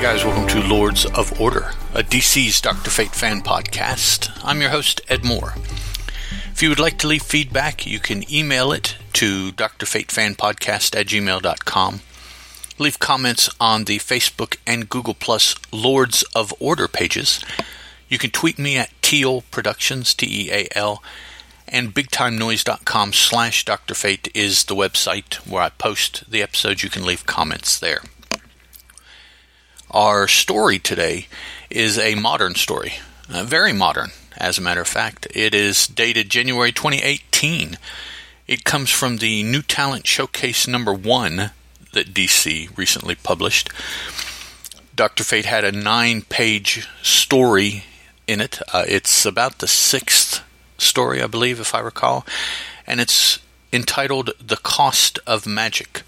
guys, welcome to Lords of Order, a DC's Dr. Fate fan podcast. I'm your host, Ed Moore. If you would like to leave feedback, you can email it to drfatefanpodcast at gmail.com. Leave comments on the Facebook and Google Plus Lords of Order pages. You can tweet me at Teal Productions, T E A L, and bigtimenoise.com slash Dr. Fate is the website where I post the episodes. You can leave comments there. Our story today is a modern story, uh, very modern, as a matter of fact. It is dated January 2018. It comes from the New Talent Showcase number one that DC recently published. Dr. Fate had a nine page story in it. Uh, it's about the sixth story, I believe, if I recall, and it's entitled The Cost of Magic.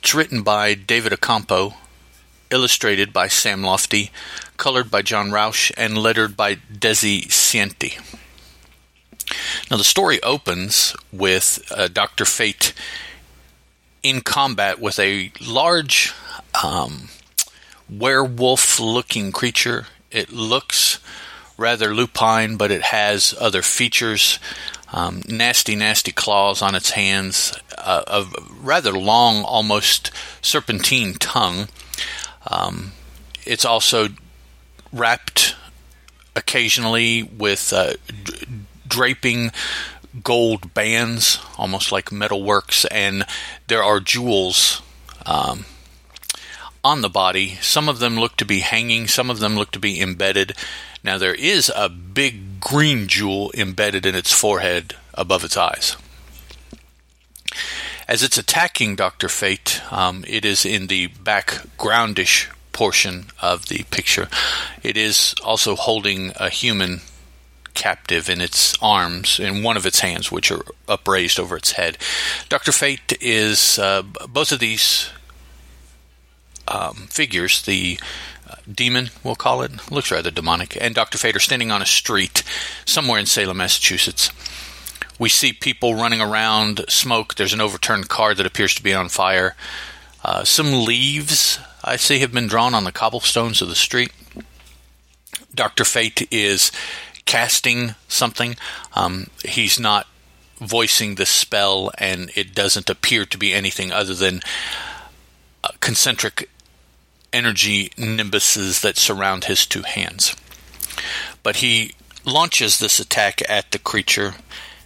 It's written by David Accampo, illustrated by Sam Lotfi, colored by John Rauch, and lettered by Dezi Sienty. Now, the story opens with uh, Dr. Fate in combat with a large um, werewolf looking creature. It looks rather lupine, but it has other features. Um, nasty, nasty claws on its hands, uh, a rather long, almost serpentine tongue, um, it's also wrapped occasionally with uh, d- draping gold bands, almost like metalworks, and there are jewels um, on the body. Some of them look to be hanging, some of them look to be embedded. Now, there is a big green jewel embedded in its forehead above its eyes. As it's attacking Dr. Fate, um, it is in the backgroundish portion of the picture. It is also holding a human captive in its arms, in one of its hands, which are upraised over its head. Dr. Fate is uh, both of these um, figures, the uh, demon, we'll call it, looks rather demonic, and Dr. Fate are standing on a street somewhere in Salem, Massachusetts. We see people running around, smoke. There's an overturned car that appears to be on fire. Uh, some leaves I see have been drawn on the cobblestones of the street. Dr. Fate is casting something. Um, he's not voicing the spell, and it doesn't appear to be anything other than uh, concentric energy nimbuses that surround his two hands. But he launches this attack at the creature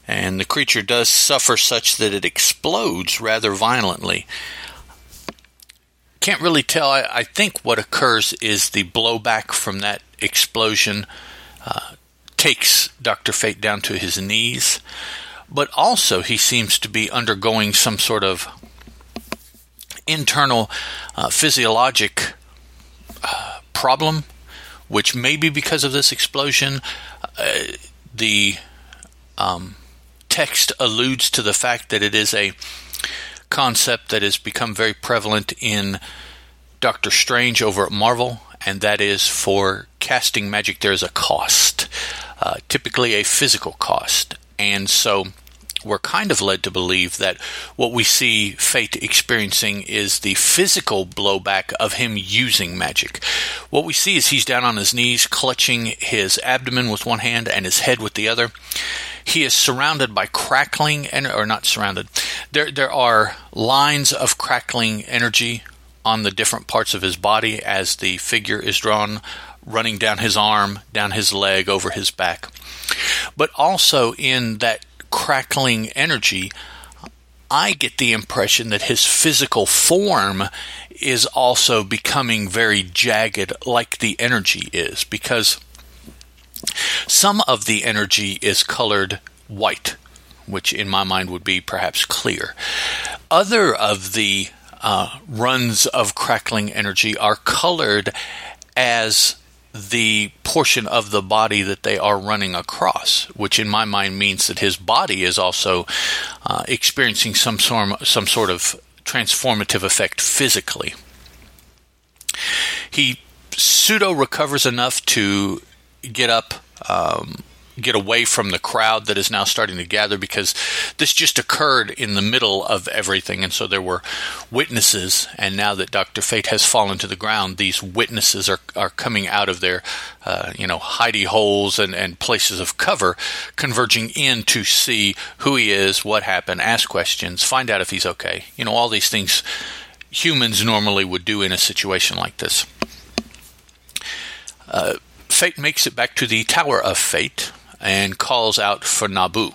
and the creature does suffer such that it explodes rather violently. Can't really tell. I, I think what occurs is the blowback from that explosion uh, takes Dr. Fate down to his knees, but also he seems to be undergoing some sort of internal uh, physiologic uh, problem, which may be because of this explosion. Uh, the um, text alludes to the fact that it is a concept that has become very prevalent in Doctor Strange over at Marvel, and that is for casting magic, there is a cost, uh, typically a physical cost. And so we're kind of led to believe that what we see Fate experiencing is the physical blowback of him using magic. What we see is he's down on his knees, clutching his abdomen with one hand and his head with the other. He is surrounded by crackling, and or not surrounded. There, there are lines of crackling energy on the different parts of his body as the figure is drawn, running down his arm, down his leg, over his back. But also in that crackling energy, I get the impression that his physical form is also becoming very jagged, like the energy is, because some of the energy is colored white, which in my mind would be perhaps clear. Other of the uh, runs of crackling energy are colored as the portion of the body that they are running across, which in my mind means that his body is also uh, experiencing some sort, some sort of transformative effect physically. He pseudo recovers enough to get up um, get away from the crowd that is now starting to gather because this just occurred in the middle of everything. And so there were witnesses. And now that Dr. Fate has fallen to the ground, these witnesses are, are coming out of their, uh, you know, hidey holes and, and places of cover, converging in to see who he is, what happened, ask questions, find out if he's okay. You know, all these things humans normally would do in a situation like this. Uh, Fate makes it back to the Tower of Fate and calls out for Nabu.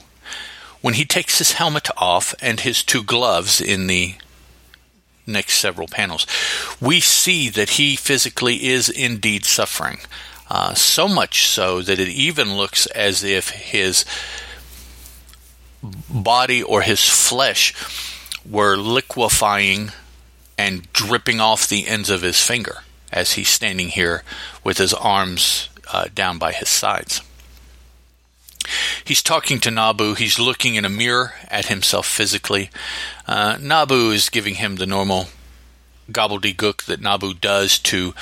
When he takes his helmet off and his two gloves in the next several panels, we see that he physically is indeed suffering. Uh, so much so that it even looks as if his body or his flesh were liquefying and dripping off the ends of his finger as he's standing here with his arms uh, down by his sides. He's talking to Nabu. He's looking in a mirror at himself physically. Uh, Nabu is giving him the normal gobbledygook that Nabu does to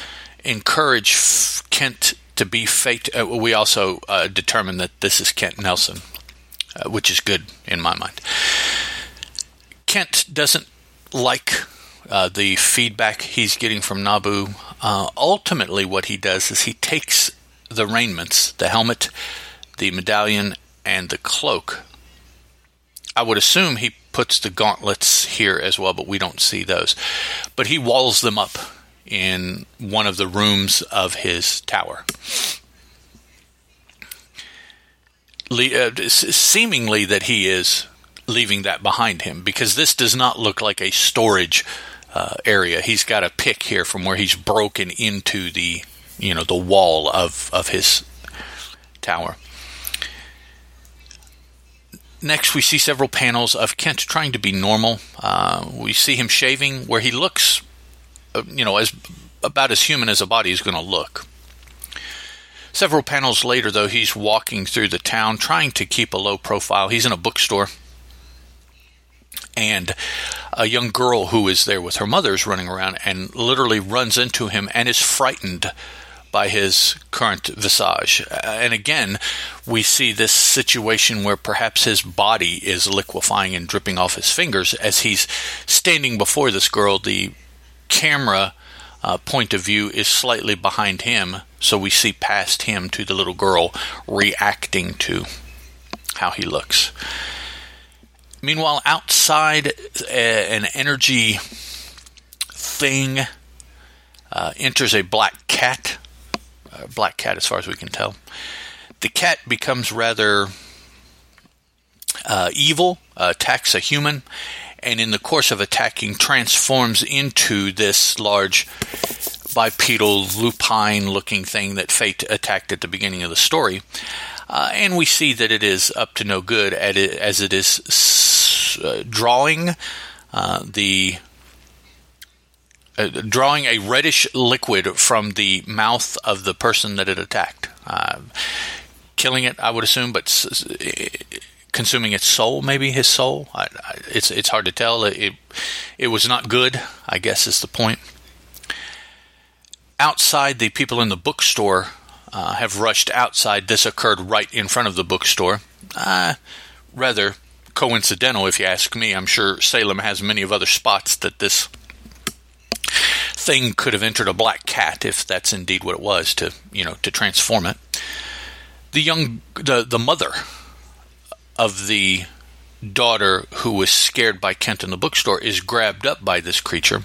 encourage F- Kent to be fate. Uh, we also uh, determine that this is Kent Nelson, uh, which is good in my mind. Kent doesn't like uh, the feedback he's getting from Nabu. Uh, ultimately, what he does is he takes the raiments, the helmet, the medallion, and the cloak. I would assume he puts the gauntlets here as well, but we don't see those. But he walls them up in one of the rooms of his tower. Le- uh, seemingly that he is leaving that behind him because this does not look like a storage uh, area. He's got a pick here from where he's broken into the you know the wall of of his tower. Next, we see several panels of Kent trying to be normal. Uh, we see him shaving, where he looks, uh, you know, as about as human as a body is going to look. Several panels later, though, he's walking through the town, trying to keep a low profile. He's in a bookstore and a young girl who is there with her mother is running around and literally runs into him and is frightened by his current visage. And again, we see this situation where perhaps his body is liquefying and dripping off his fingers as he's standing before this girl. The camera uh, point of view is slightly behind him, so we see past him to the little girl reacting to how he looks. Meanwhile, outside, uh, an energy thing uh, enters a black cat. Black cat, as far as we can tell. The cat becomes rather uh, evil, attacks a human, and in the course of attacking, transforms into this large bipedal lupine looking thing that Fate attacked at the beginning of the story. Uh, and we see that it is up to no good as it is uh, drawing uh, the uh, drawing a reddish liquid from the mouth of the person that it attacked, uh, killing it. I would assume, but consuming its soul, maybe his soul. I, I, it's it's hard to tell. It it was not good. I guess is the point. Outside, the people in the bookstore uh, have rushed outside. This occurred right in front of the bookstore. Uh, rather coincidental, if you ask me. I'm sure Salem has many of other spots that this thing could have entered a black cat, if that's indeed what it was, to you know to transform it. The young, the the mother of the daughter who was scared by Kent in the bookstore is grabbed up by this creature,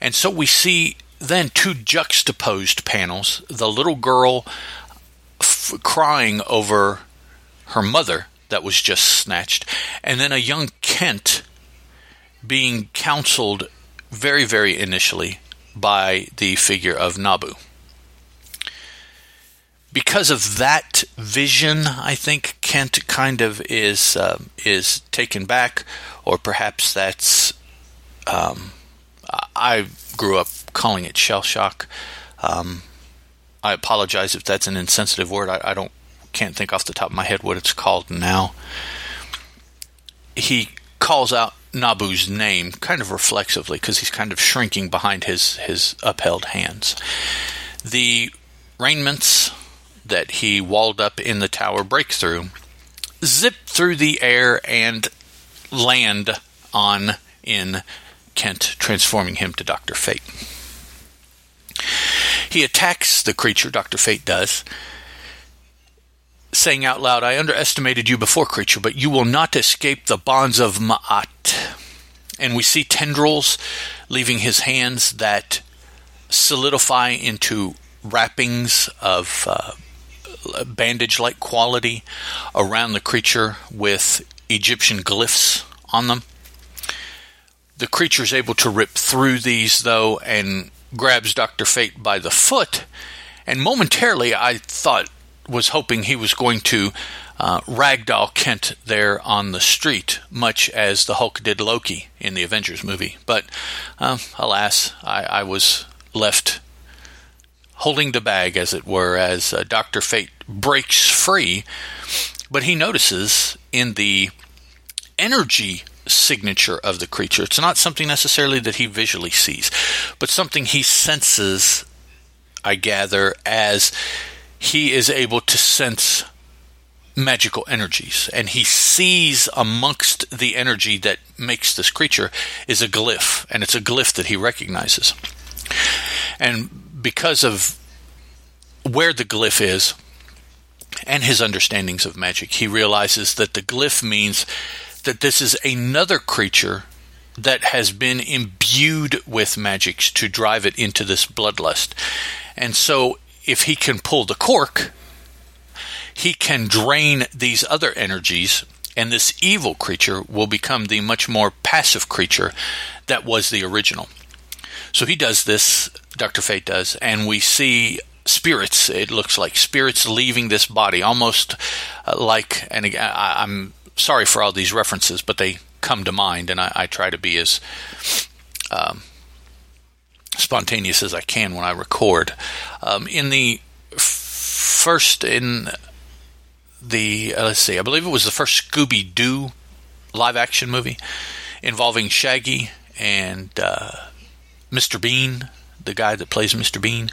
and so we see then two juxtaposed panels the little girl f- crying over her mother that was just snatched, and then a young Kent being counseled very, very initially by the figure of Nabu. Because of that vision, I think Kent kind of is uh, is taken back, or perhaps that's um, I grew up calling it shell shock. Um, I apologize if that's an insensitive word. I, I, don't can't think off the top of my head what it's called now. He calls out Nabu's name kind of reflexively because he's kind of shrinking behind his his upheld hands. The raiments, that he walled up in the tower break through, zip through the air, and land on in Kent, transforming him to Dr. Fate. He attacks the creature, Dr. Fate does, saying out loud, I underestimated you before, creature, but you will not escape the bonds of Ma'at. And we see tendrils leaving his hands that solidify into wrappings of uh, bandage like quality around the creature with Egyptian glyphs on them. The creature is able to rip through these, though, and grabs Dr. Fate by the foot. And momentarily, I thought, was hoping he was going to uh, ragdoll Kent there on the street, much as the Hulk did Loki in the Avengers movie. But uh, alas, I, I, was left holding the bag, as it were, as uh, Dr. Fate breaks free. But he notices in the energy signature of the creature, it's not something necessarily that he visually sees, but something he senses, I gather, as he is able to sense magical energies and he sees amongst the energy that makes this creature is a glyph and it's a glyph that he recognizes. And because of where the glyph is and his understandings of magic he realizes that the glyph means that this is another creature that has been imbued with magics to drive it into this bloodlust. And so if he can pull the cork he can drain these other energies, and this evil creature will become the much more passive creature that was the original. So he does this, Dr. Fate does, and we see spirits, it looks like spirits leaving this body, almost uh, like, and I, am sorry for all these references, but they come to mind, and I, I try to be as um, spontaneous as I can when I record. Um, in the first, in the uh, let's see, I believe it was the first Scooby Doo live action movie involving Shaggy and uh, Mr. Bean, the guy that plays Mr. Bean,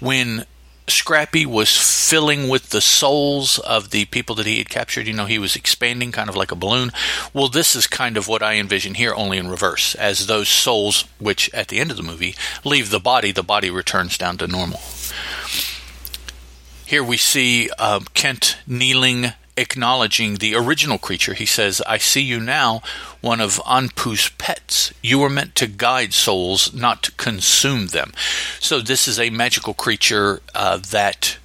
when Scrappy was filling with the souls of the people that he had captured. You know, he was expanding kind of like a balloon. Well, this is kind of what I envision here, only in reverse. As those souls, which at the end of the movie leave the body, the body returns down to normal. Here we see uh, Kent kneeling, acknowledging the original creature. He says, I see you now, one of Anpu's pets. You were meant to guide souls, not to consume them. So, this is a magical creature uh, that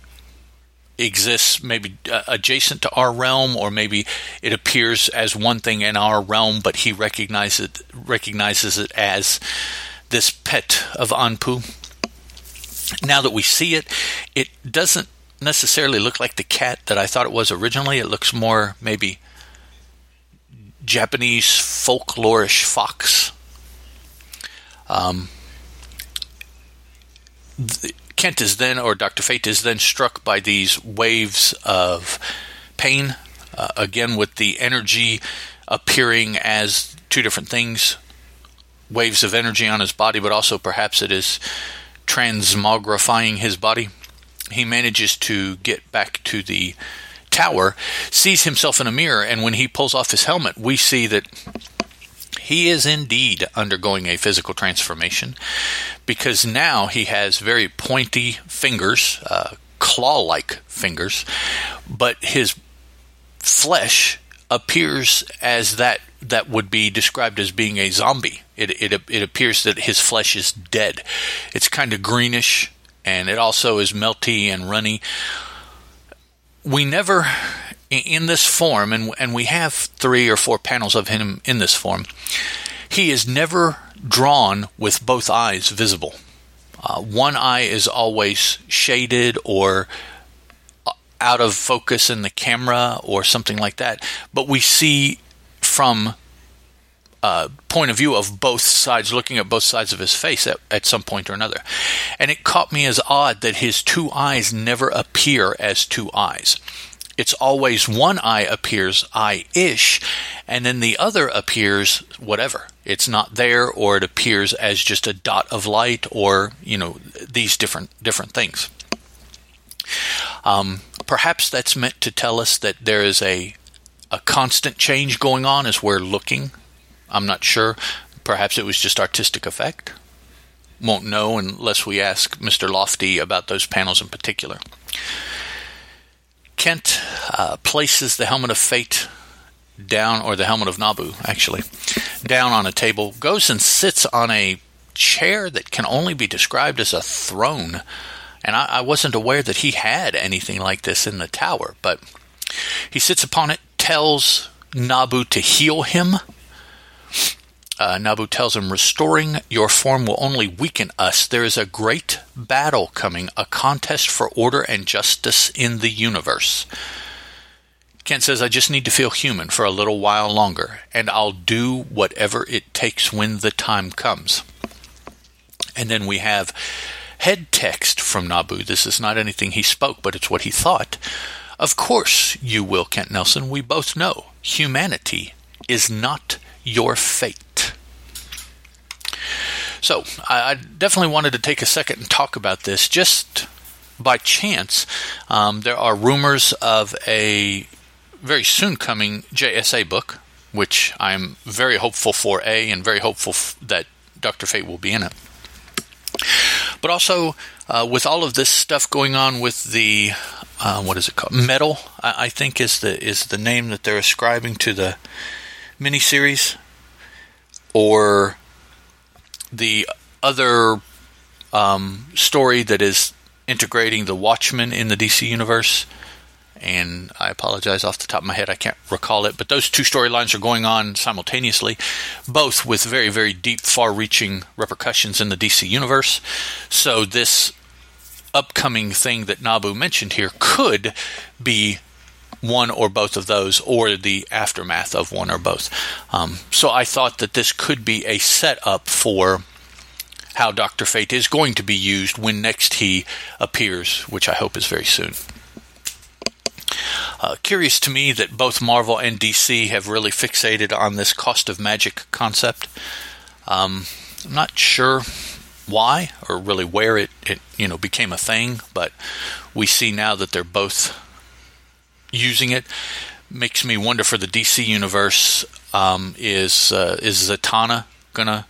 exists maybe uh, adjacent to our realm, or maybe it appears as one thing in our realm, but he recognizes it, recognizes it as this pet of Anpu. Now that we see it, it doesn't necessarily look like the cat that I thought it was originally. It looks more maybe Japanese folklorish fox. Um, the, Kent is then, or Dr. Fate is then struck by these waves of pain, uh, again with the energy appearing as two different things waves of energy on his body, but also perhaps it is transmogrifying his body he manages to get back to the tower, sees himself in a mirror, and when he pulls off his helmet, we see that he is indeed undergoing a physical transformation because now he has very pointy fingers, uh, claw like fingers, but his flesh appears as that that would be described as being a zombie. It, it, it appears that his flesh is dead. It's kind of greenish, and it also is melty and runny. We never, in this form, and, and we have three or four panels of him in this form, he is never drawn with both eyes visible. Uh, one eye is always shaded or uh, out of focus in the camera or something like that, but we see from uh, point of view of both sides, looking at both sides of his face at, at some point or another. And it caught me as odd that his two eyes never appear as two eyes. It's always one eye appears eye ish, and then the other appears whatever. It's not there, or it appears as just a dot of light, or, you know, these different different things. Um, perhaps that's meant to tell us that there is a a constant change going on as we're looking. I'm not sure. Perhaps it was just artistic effect. Won't know unless we ask Mr. Lotfi about those panels in particular. Kent uh, places the helmet of fate down, or the helmet of Nabu, actually, down on a table, goes and sits on a chair that can only be described as a throne. And I, I wasn't aware that he had anything like this in the tower, but he sits upon it, tells Nabu to heal him. Uh, Nabu tells him, Restoring your form will only weaken us. There is a great battle coming, a contest for order and justice in the universe. Kent says, I just need to feel human for a little while longer, and I'll do whatever it takes when the time comes. And then we have head text from Nabu. This is not anything he spoke, but it's what he thought. Of course you will, Kent Nelson. We both know humanity is not your fate. So, I, definitely wanted to take a second and talk about this. Just by chance, um, there are rumors of a very soon coming JSA book, which I'm very hopeful for, A, and very hopeful f- that Dr. Fate will be in it. But also, uh, with all of this stuff going on with the uh, what is it called? Metal, I, I, think is the is the name that they're ascribing to the miniseries, or the other um, story that is integrating the Watchmen in the DC universe. And I apologize off the top of my head, I can't recall it. But those two storylines are going on simultaneously, both with very, very deep, far reaching repercussions in the DC universe. So, this upcoming thing that Nabu mentioned here could be one or both of those, or the aftermath of one or both. Um, so I thought that this could be a setup for how Doctor Fate is going to be used when next he appears, which I hope is very soon. Uh, curious to me that both Marvel and DC have really fixated on this cost of magic concept. Um, I'm not sure why or really where it, it you know became a thing, but we see now that they're both using it. Makes me wonder for the DC universe um, is uh, is Zatanna gonna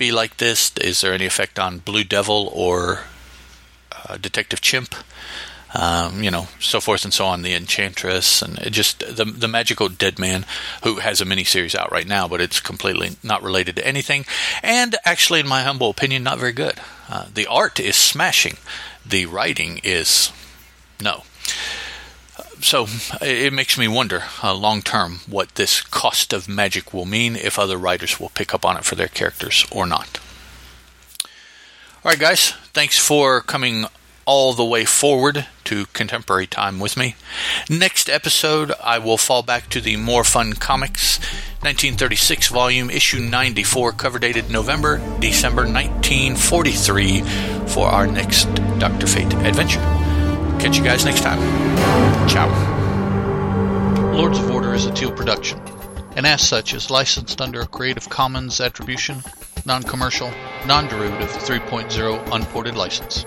be like this? Is there any effect on Blue Devil or uh, Detective Chimp? um, you know, so forth and so on. The Enchantress and just the the magical Deadman who has a miniseries out right now, but it's completely not related to anything, and actually, in my humble opinion, not very good. Uh, the art is smashing, the writing is no. So it makes me wonder, uh, long term, what this cost of magic will mean if other writers will pick up on it for their characters or not. All right, guys, thanks for coming all the way forward to contemporary time with me. Next episode, I will fall back to the More Fun Comics 1936 volume, issue 94, cover dated November, December 1943, for our next Dr. Fate adventure. Catch you guys next time. Ciao. Lords of Order is a Teal production, and as such is licensed under a Creative Commons Attribution, Non Commercial, Non Derivative 3.0 Unported License.